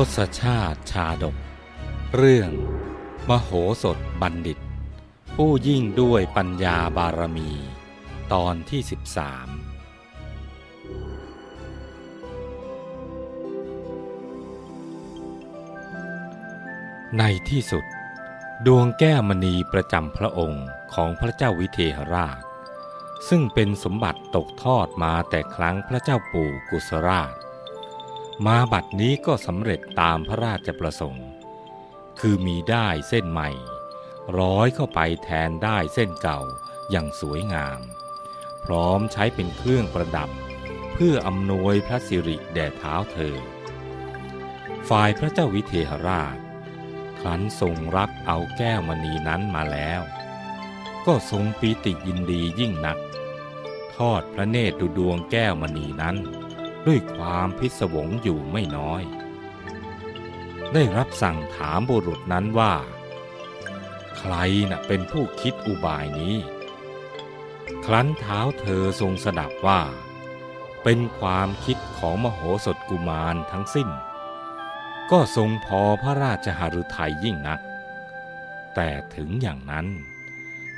ทศชาติชาดก เรื่อง มโหสถบัณฑิต ผู้ยิ่งด้วยปัญญาบารมี ตอนที่13ในที่สุด ดวงแก้วมณีประจำพระองค์ของพระเจ้าวิเทหราช ซึ่งเป็นสมบัติตกทอดมาแต่ครั้งพระเจ้าปู่กุศราช มาบัดนี้ก็สำเร็จตามพระราชประสงค์ คือมีได้เส้นใหม่ ร้อยเข้าไปแทนได้เส้นเก่าอย่างสวยงาม พร้อมใช้เป็นเครื่องประดับ เพื่ออำนวยพระสิริแด่เท้าเธอ ฝ่ายพระเจ้าวิเทหราชครั้นทรงรับเอาแก้วมณีนั้นมาแล้ว ก็ทรงปีติยินดียิ่งนัก ทอดพระเนตรดูดวงแก้วมณีนั้น ด้วยความพิศวงอยู่ไม่น้อย ได้รับสั่งถามบุรุษนั้นว่า ใครน่ะเป็นผู้คิดอุบายนี้ ครั้นเท้าเธอทรงสดับว่า เป็นความคิดของมโหสถกุมารทั้งสิ้น ก็ทรงพอพระราชหฤทัยยิ่งนัก แต่ถึงอย่างนั้น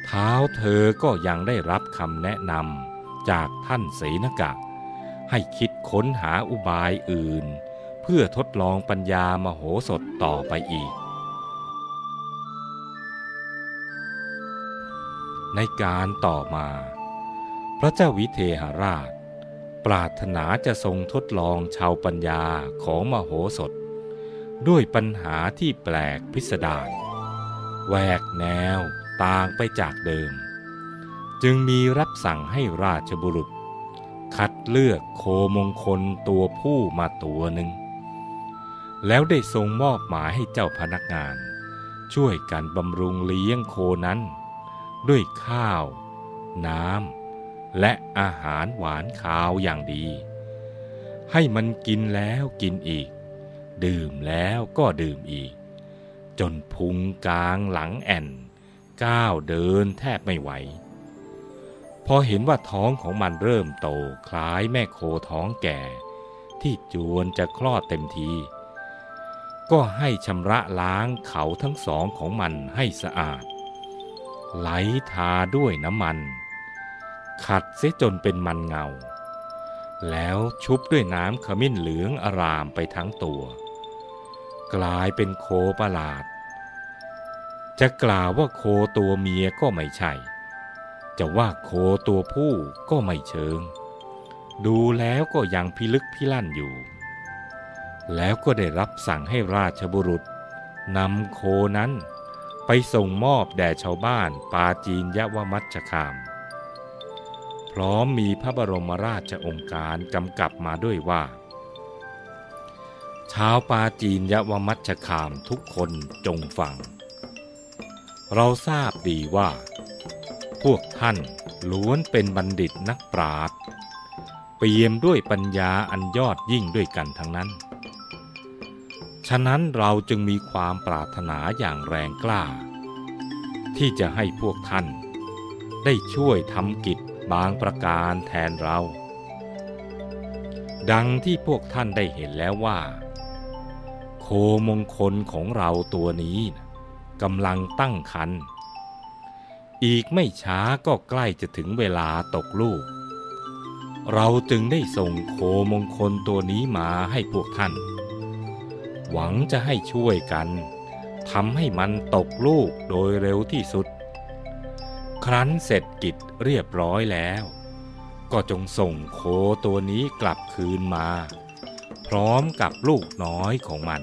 เท้าเธอก็ยังได้รับคำแนะนำจากท่านเสนกะ ให้คิดค้นหาอุบายอื่น เพื่อทดลองปัญญามโหสถต่อไปอีก ในการต่อมา พระเจ้าวิเทหราช ปรารถนาจะทรงทดลองชาวปัญญาของมโหสถ ด้วยปัญหาที่แปลกพิสดารแหวกแนวต่างไปจากเดิม จึงมีรับสั่งให้ราชบุรุษ คัดเลือกโคมงคลตัวผู้มาตัวหนึ่ง แล้วได้ทรงมอบหมายให้เจ้าพนักงาน ช่วยกันบำรุงเลี้ยงโคนั้น ด้วยข้าว น้ำและอาหารหวานคาวอย่างดี ให้มันกินแล้วกินอีก ดื่มแล้วก็ดื่มอีก จนพุงกลางหลังแอ่นก้าวเดินแทบไม่ไหว พอเห็นว่าท้องของมันเริ่มโตคล้ายแม่โคท้องแก่ ที่จวนจะคลอดเต็มที ก็ให้ชำระล้างเขาทั้งสองของมันให้สะอาด ไหลทาด้วยน้ำมัน ขัดเสียจนเป็นมันเงา แล้วชุบด้วยน้ำขมิ้นเหลืองอารามไปทั้งตัว กลายเป็นโคประหลาด จะกล่าวว่าโคตัวเมียก็ไม่ใช่ จะว่าโคตัวผู้ก็ไม่เชิง ดูแล้วก็ยังพิลึกพิลั่นอยู่ แล้วก็ได้รับสั่งให้ราชบุรุษนำโคนั้นไปส่งมอบแด่ชาวบ้านปาจีนยะวมัชคาม พร้อมมีพระบรมราชองค์การกำกับมาด้วยว่า ชาวปาจีนยะวมัชคามทุกคนจงฟัง เราทราบดีว่า พวกท่านล้วนเป็นบัณฑิตนักปราชญ์เปี่ยมด้วยปัญญาอันยอดยิ่งด้วยกันทั้งนั้น ฉะนั้นเราจึงมีความปรารถนาอย่างแรงกล้า ที่จะให้พวกท่าน ได้ช่วยทำกิจบางประการแทนเรา ดังที่พวกท่านได้เห็นแล้วว่า โคมงคลของเราตัวนี้กำลังตั้งครรภ์ อีกไม่ช้าก็ใกล้จะถึงเวลาตกลูก เราจึงได้ส่งโคมงคลตัวนี้มาให้พวกท่าน หวังจะให้ช่วยกันทำให้มันตกลูกโดยเร็วที่สุด ครั้นเสร็จกิจเรียบร้อยแล้ว ก็จงส่งโคตัวนี้กลับคืนมา พร้อมกับลูกน้อยของมัน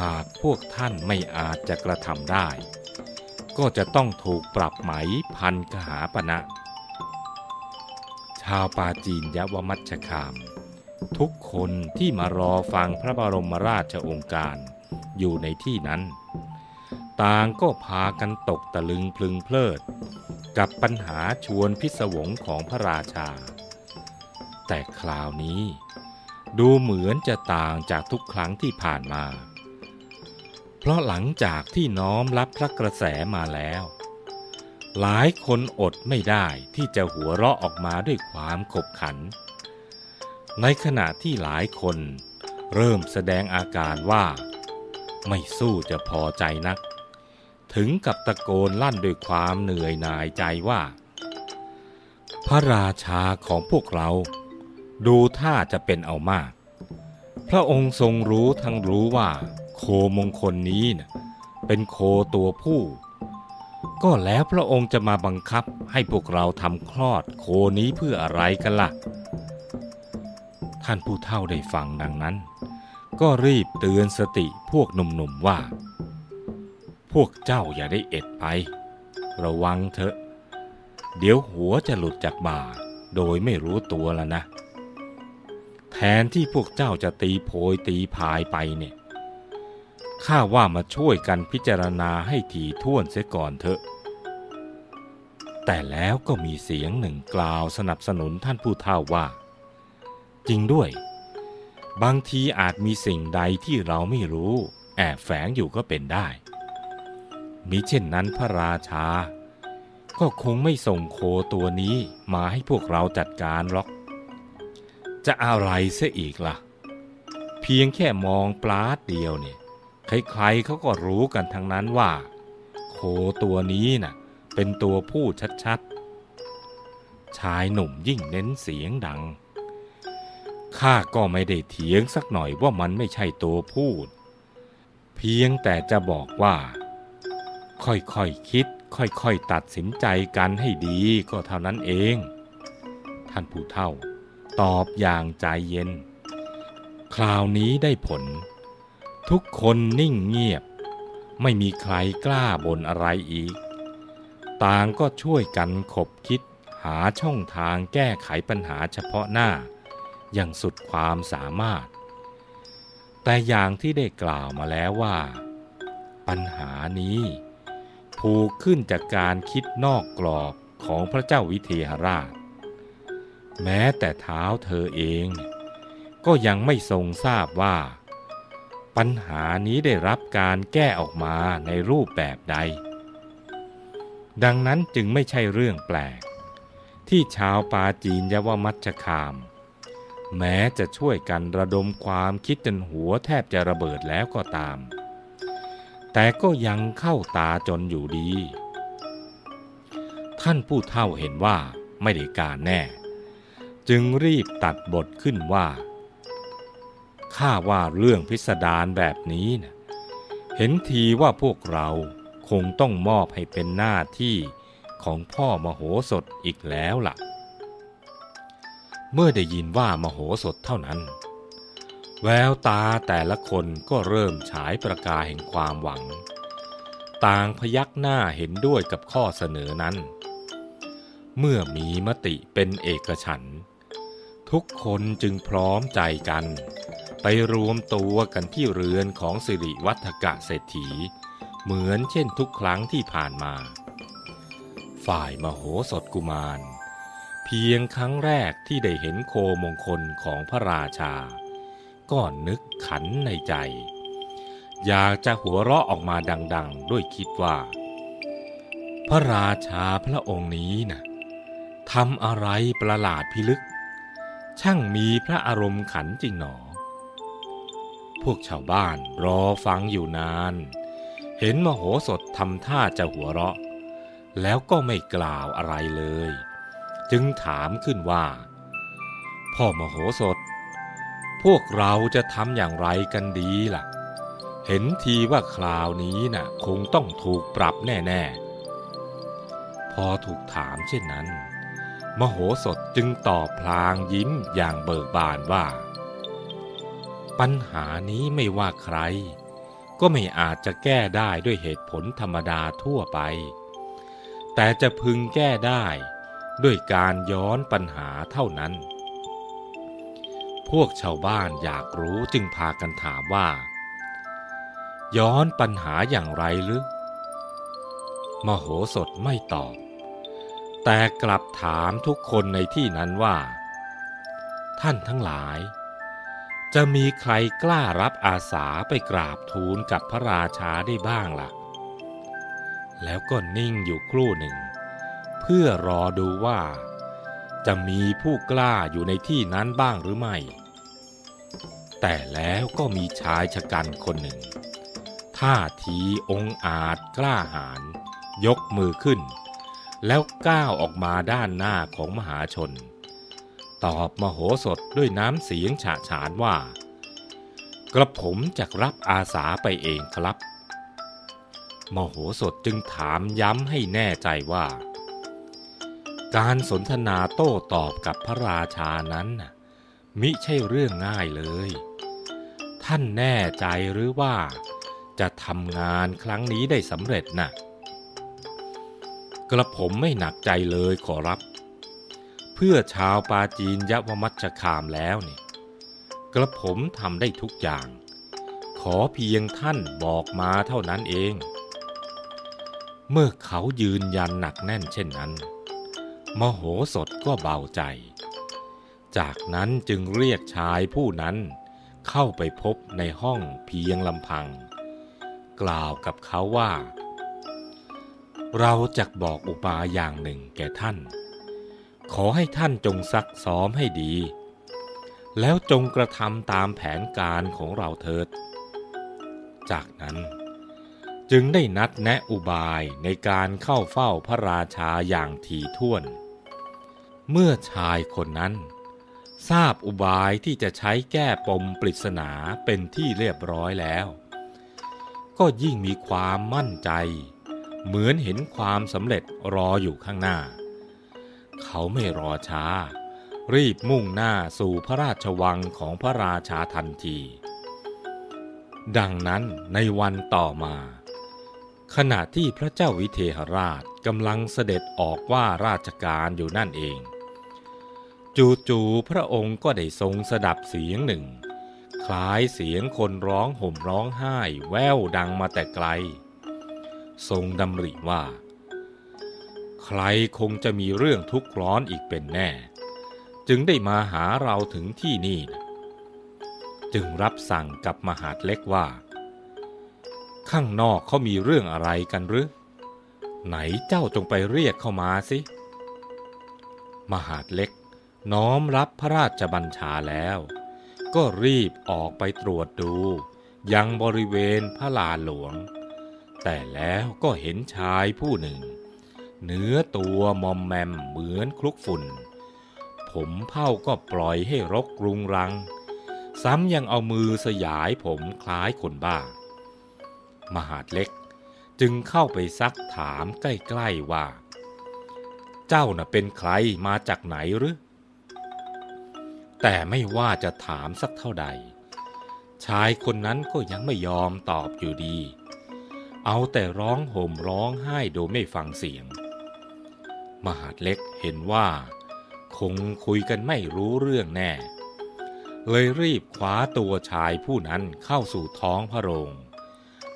หากพวกท่านไม่อาจจะกระทำได้ ก็จะต้องถูกปรับไหมพันกหาปณะชาวปาจีนยวมัชคาม ทุกคนที่มารอฟังพระบรมราชโองการอยู่ในที่นั้น ต่างก็พากันตกตะลึงพลึงเพลิด กับปัญหาชวนพิศวงของพระราชา แต่คราวนี้ ดูเหมือนจะต่างจากทุกครั้งที่ผ่านมา เพราะหลังจากที่น้อมรับพระกระแสมาแล้ว หลายคนอดไม่ได้ที่จะหัวเราะออกมาด้วยความขบขัน ในขณะที่หลายคนเริ่มแสดงอาการว่า ไม่สู้จะพอใจนัก ถึงกับตะโกนลั่นด้วยความเหนื่อยหน่ายใจว่า พระราชาของพวกเรา ดูท่าจะเป็นเอามาก พระองค์ทรงรู้ทั้งรู้ว่า โคมงคลนี้นะเป็นโคตัวผู้ ก็แล้วพระองค์จะมาบังคับให้พวกเราทำคลอดโคนี้เพื่ออะไรกันล่ะ ท่านผู้เฒ่าได้ฟังดังนั้น ก็รีบเตือนสติพวกหนุ่มๆว่า พวกเจ้าอย่าได้เอ็ดไป ระวังเถอะ เดี๋ยวหัวจะหลุดจากบ่าโดยไม่รู้ตัวแล้วนะ แทนที่พวกเจ้าจะตีโพยตีพายไปเนี่ย ข้าว่ามาช่วยกันพิจารณาให้ถี่ถ้วนเสียก่อนเถอะ แต่แล้วก็มีเสียงหนึ่งกล่าวสนับสนุนท่านผู้เฒ่าว่า จริงด้วย บางทีอาจมีสิ่งใดที่เราไม่รู้ แอบแฝงอยู่ก็เป็นได้มิเช่นนั้นพระราชา ก็คงไม่ส่งโคตัวนี้มาให้พวกเราจัดการหรอก จะอะไรเสียอีกล่ะ เพียงแค่มองปลาดเดียวเนี่ย ใครๆเขาก็รู้กันทั้งนั้นว่า โคตัวนี้น่ะเป็นตัวผู้ชัดๆ ชายหนุ่มยิ่งเน้นเสียงดัง ข้าก็ไม่ได้เถียงสักหน่อยว่ามันไม่ใช่ตัวพูด เพียงแต่จะบอกว่า ค่อยๆคคิด ค่อยๆ ตัดสินใจกันให้ดีก็เท่านั้นเอง ท่านผู้เฒ่า ตอบอย่างใจเย็น คราวนี้ได้ผล ทุกคนนิ่งเงียบ ไม่มีใครกล้าบ่นอะไรอีก ต่างก็ช่วยกันขบคิดหาช่องทางแก้ไขปัญหาเฉพาะหน้า อย่างสุดความสามารถ แต่อย่างที่ได้กล่าวมาแล้วว่า ปัญหานี้ผูกขึ้นจากการคิดนอกกรอบของพระเจ้าวิเทหราช แม้แต่เท้าเธอเอง ก็ยังไม่ทรงทราบว่า ปัญหานี้ได้รับการแก้ออกมาในรูปแบบใด ดังนั้นจึงไม่ใช่เรื่องแปลก ที่ชาวปาจีนยวมัชคาม แม้จะช่วยกันระดมความคิดจนหัวแทบจะระเบิดแล้วก็ตาม แต่ก็ยังเข้าตาจนอยู่ดี ท่านผู้เฒ่าเห็นว่าไม่ได้การแน่ จึงรีบตัดบทขึ้นว่า ข้าว่าเรื่องพิสดารแบบนี้นะเห็นทีว่าพวกเราคงต้องมอบให้เป็นหน้าที่ของพ่อมโหสถอีกแล้วล่ะ เมื่อได้ยินว่ามโหสถเท่านั้น แววตาแต่ละคนก็เริ่มฉายประกาแห่งความหวัง ต่างพยักหน้าเห็นด้วยกับข้อเสนอนั้น เมื่อมีมติเป็นเอกฉันทุกคนจึงพร้อมใจกัน ไปรวมตัวกันที่เรือนของสิริวัฒกะเศรษฐี เหมือนเช่นทุกครั้งที่ผ่านมา ฝ่ายมโหสถกุมาร เพียงครั้งแรกที่ได้เห็นโคมงคลของพระราชา ก็นึกขันในใจ อยากจะหัวเราะออกมาดัง ๆ ด้วยคิดว่า พระราชาพระองค์นี้นะทำอะไรประหลาดพิลึก ช่างมีพระอารมณ์ขันจริงหนอ พวกชาวบ้านรอฟังอยู่นาน เห็นมโหสถทำท่าจะหัวเราะ แล้วก็ไม่กล่าวอะไรเลย จึงถามขึ้นว่า พ่อมโหสถ พวกเราจะทำอย่างไรกันดีล่ะ เห็นทีว่าคราวนี้น่ะคงต้องถูกปรับแน่ ๆ พอถูกถามเช่นนั้น มโหสถจึงตอบพลางยิ้มอย่างเบิกบานว่า ปัญหานี้ไม่ว่าใคร ก็ไม่อาจจะแก้ได้ด้วยเหตุผลธรรมดาทั่วไป แต่จะพึงแก้ได้ด้วยการย้อนปัญหาเท่านั้น พวกชาวบ้านอยากรู้จึงพากันถามว่า ย้อนปัญหาอย่างไรหรือ มโหสถไม่ตอบ แต่กลับถามทุกคนในที่นั้นว่า ท่านทั้งหลาย จะมีใครกล้ารับอาสาไปกราบทูลกับพระราชาได้บ้างล่ะ แล้วก็นิ่งอยู่ครู่หนึ่ง เพื่อรอดูว่า จะมีผู้กล้าอยู่ในที่นั้นบ้างหรือไม่ แต่แล้วก็มีชายชะกันคนหนึ่ง ท่าทีองอาจกล้าหาญยกมือขึ้น แล้วก้าวออกมาด้านหน้าของมหาชน ตอบมโหสถด้วยน้ำเสียงฉะฉานว่า กระผมจะรับอาสาไปเองครับ มโหสถจึงถามย้ำให้แน่ใจว่า การสนทนาโต้ตอบกับพระราชานั้น มิใช่เรื่องง่ายเลย ท่านแน่ใจหรือว่า จะทำงานครั้งนี้ได้สำเร็จน่ะกระผมไม่หนักใจเลยขอรับ พื่อชาวปาจีนยวมัชชคามแล้วนี่กระผมทำได้ทุกอย่าง ขอเพียงท่านบอกมาเท่านั้นเอง เมื่อเขายืนยันหนักแน่นเช่นนั้น มโหสถก็เบาใจ จากนั้นจึงเรียกชายผู้นั้นเข้าไปพบในห้องเพียงลำพัง กล่าวกับเขาว่า เราจะบอกอุบายอย่างหนึ่งแก่ท่าน ขอให้ท่านจงซักซ้อมให้ดี แล้วจงกระทำตามแผนการของเราเถิด จากนั้นจึงได้นัดแนะอุบายในการเข้าเฝ้าพระราชาอย่างถี่ถ้วน เมื่อชายคนนั้น ทราบอุบายที่จะใช้แก้ปมปริศนาเป็นที่เรียบร้อยแล้ว ก็ยิ่งมีความมั่นใจ เหมือนเห็นความสำเร็จรออยู่ข้างหน้า เขาไม่รอช้า รีบมุ่งหน้าสู่พระราชวังของพระราชาทันที ดังนั้นในวันต่อมา ขณะที่พระเจ้าวิเทหราชกำลังเสด็จออกว่าราชการอยู่นั่นเอง จู่ๆพระองค์ก็ได้ทรงสดับเสียงหนึ่ง คล้ายเสียงคนร้องห่มร้องไห้แว่วดังมาแต่ไกล ทรงดำริว่า ใครคงจะมีเรื่องทุกข์ร้อนอีกเป็นแน่ จึงได้มาหาเราถึงที่นี่นะจึงรับสั่งกับมหาดเล็กว่า ข้างนอกเขามีเรื่องอะไรกันหรือ ไหนเจ้าจงไปเรียกเข้ามาสิ มหาดเล็กน้อมรับพระราชบัญชาแล้ว ก็รีบออกไปตรวจดู ยังบริเวณพระลานหลวง แต่แล้วก็เห็นชายผู้หนึ่ง เนื้อตัวมอมแมมเหมือนคลุกฝุ่น ผมเผ้าก็ปล่อยให้รกรุงรัง ซ้ำยังเอามือสยายผมคล้ายคนบ้า มหาดเล็กจึงเข้าไปซักถามใกล้ๆว่า เจ้าน่ะเป็นใครมาจากไหนหรือ แต่ไม่ว่าจะถามสักเท่าใด ชายคนนั้นก็ยังไม่ยอมตอบอยู่ดีเอาแต่ร้องห่มร้องไห้โดยไม่ฟังเสียง มหาดเล็กเห็นว่า คงคุยกันไม่รู้เรื่องแน่ เลยรีบคว้าตัวชายผู้นั้นเข้าสู่ท้องพระโรง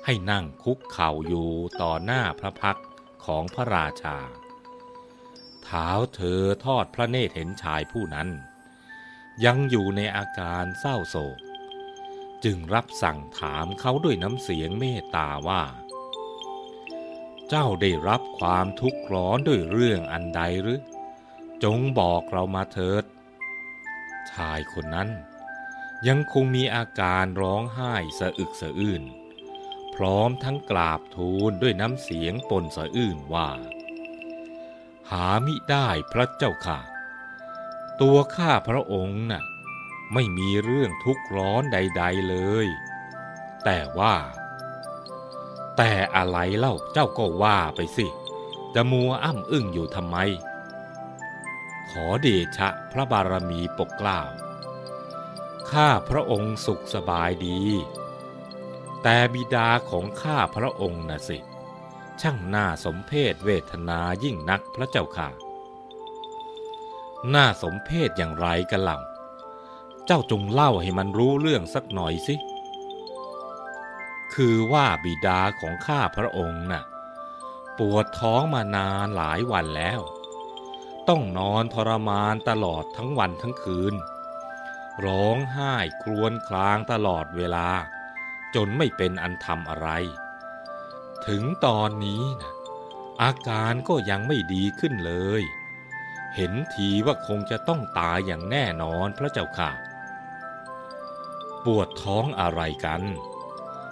ให้นั่งคุกเข่าอยู่ต่อหน้าพระพักของพระราชา เท้าเธอทอดพระเนตรเห็นชายผู้นั้น ยังอยู่ในอาการเศร้าโศก จึงรับสั่งถามเขาด้วยน้ำเสียงเมตตาว่า เจ้าได้รับความทุกข์ร้อนด้วยเรื่องอันใดหรือ จงบอกเรามาเถิด ชายคนนั้น ยังคงมีอาการร้องไห้สะอึกสะอื้นพร้อมทั้งกราบทูลด้วยน้ำเสียงปนสะอื้นว่า หามิได้พระเจ้าค่ะ ตัวข้าพระองค์น่ะไม่มีเรื่องทุกข์ร้อนใด ๆเลย แต่ว่า แต่อะไรเล่าเจ้าก็ว่าไปสิจะมัวอ้ำอึ้งอยู่ทำไม ขอเดชะพระบารมีปกเกล้าข้าพระองค์สุขสบายดี แต่บิดาของข้าพระองค์น่ะสิ ช่างน่าสมเพศเวทนายิ่งนักพระเจ้าค่ะ น่าสมเพศอย่างไรกันเล่า เจ้าจงเล่าให้มันรู้เรื่องสักหน่อยสิ คือว่าบิดาของข้าพระองค์น่ะปวดท้องมานานหลายวันแล้ว ต้องนอนทรมานตลอดทั้งวันทั้งคืน ร้องไห้ครวญครางตลอดเวลา จนไม่เป็นอันทำอะไร ถึงตอนนี้นะอาการก็ยังไม่ดีขึ้นเลย เห็นทีว่าคงจะต้องตายอย่างแน่นอนพระเจ้าค่ะ ปวดท้องอะไรกัน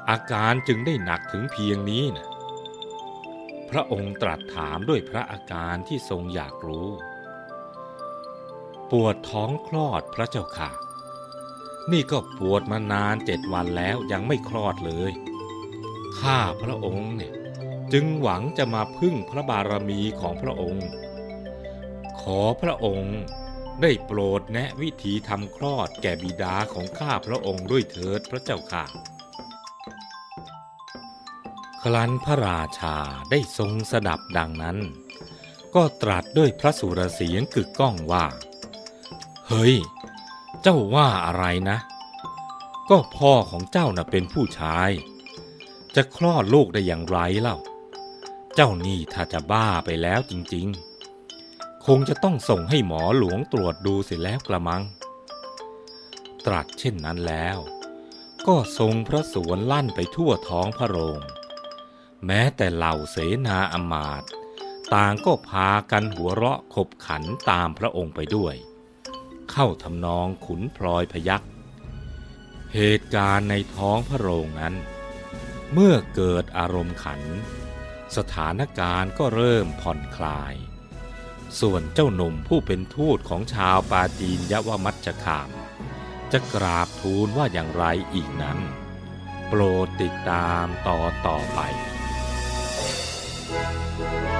อาการจึงได้หนักถึงเพียงนี้นะพระองค์ตรัสถามด้วยพระอาการที่ทรงอยากรู้ ปวดท้องคลอดพระเจ้าค่ะ นี่ก็ปวดมานานเจ็ดวันแล้วยังไม่คลอดเลย ข้าพระองค์เนี่ยจึงหวังจะมาพึ่งพระบารมีของพระองค์ ขอพระองค์ได้โปรดแนะวิธีทำคลอดแก่บิดาของข้าพระองค์ด้วยเถิดพระเจ้าค่ะ ครั้นพระราชาได้ทรงสดับดังนั้น ก็ตรัสด้วยพระสุรเสียงกึกก้องว่า เฮ้ย เจ้าว่าอะไรนะ ก็พ่อของเจ้าน่ะเป็นผู้ชาย จะคลอดลูกได้อย่างไรเล่า เจ้านี่ถ้าจะบ้าไปแล้วจริง ๆ คงจะต้องส่งให้หมอหลวงตรวจดูเสร็จแล้วกระมัง ตรัสเช่นนั้นแล้ว ก็ทรงพระสวนลั่นไปทั่วท้องพระโรง แม้แต่เหล่าเสนาอมาตต่างก็พากันหัวเราะขบขันตามพระองค์ไปด้วย เข้าทำนองขุนพลอยพยักเหตุการณ์ในท้องพระโรงนั้น เมื่อเกิดอารมณ์ขัน สถานการณ์ก็เริ่มผ่อนคลาย ส่วนเจ้าหนุ่มผู้เป็นทูตของชาวปาจีนยวมัจจคาม จะกราบทูลว่าอย่างไรอีกนั้น โปรดติดตามต่อต่อไป Música